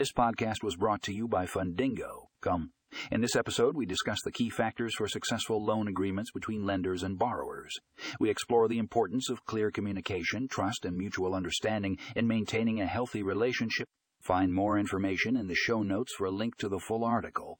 This podcast was brought to you by Fundingo. Come. In this episode, we discuss the key factors for successful loan agreements between lenders and borrowers. We explore the importance of clear communication, trust, and mutual understanding in maintaining a healthy relationship. Find more information in the show notes for a link to the full article.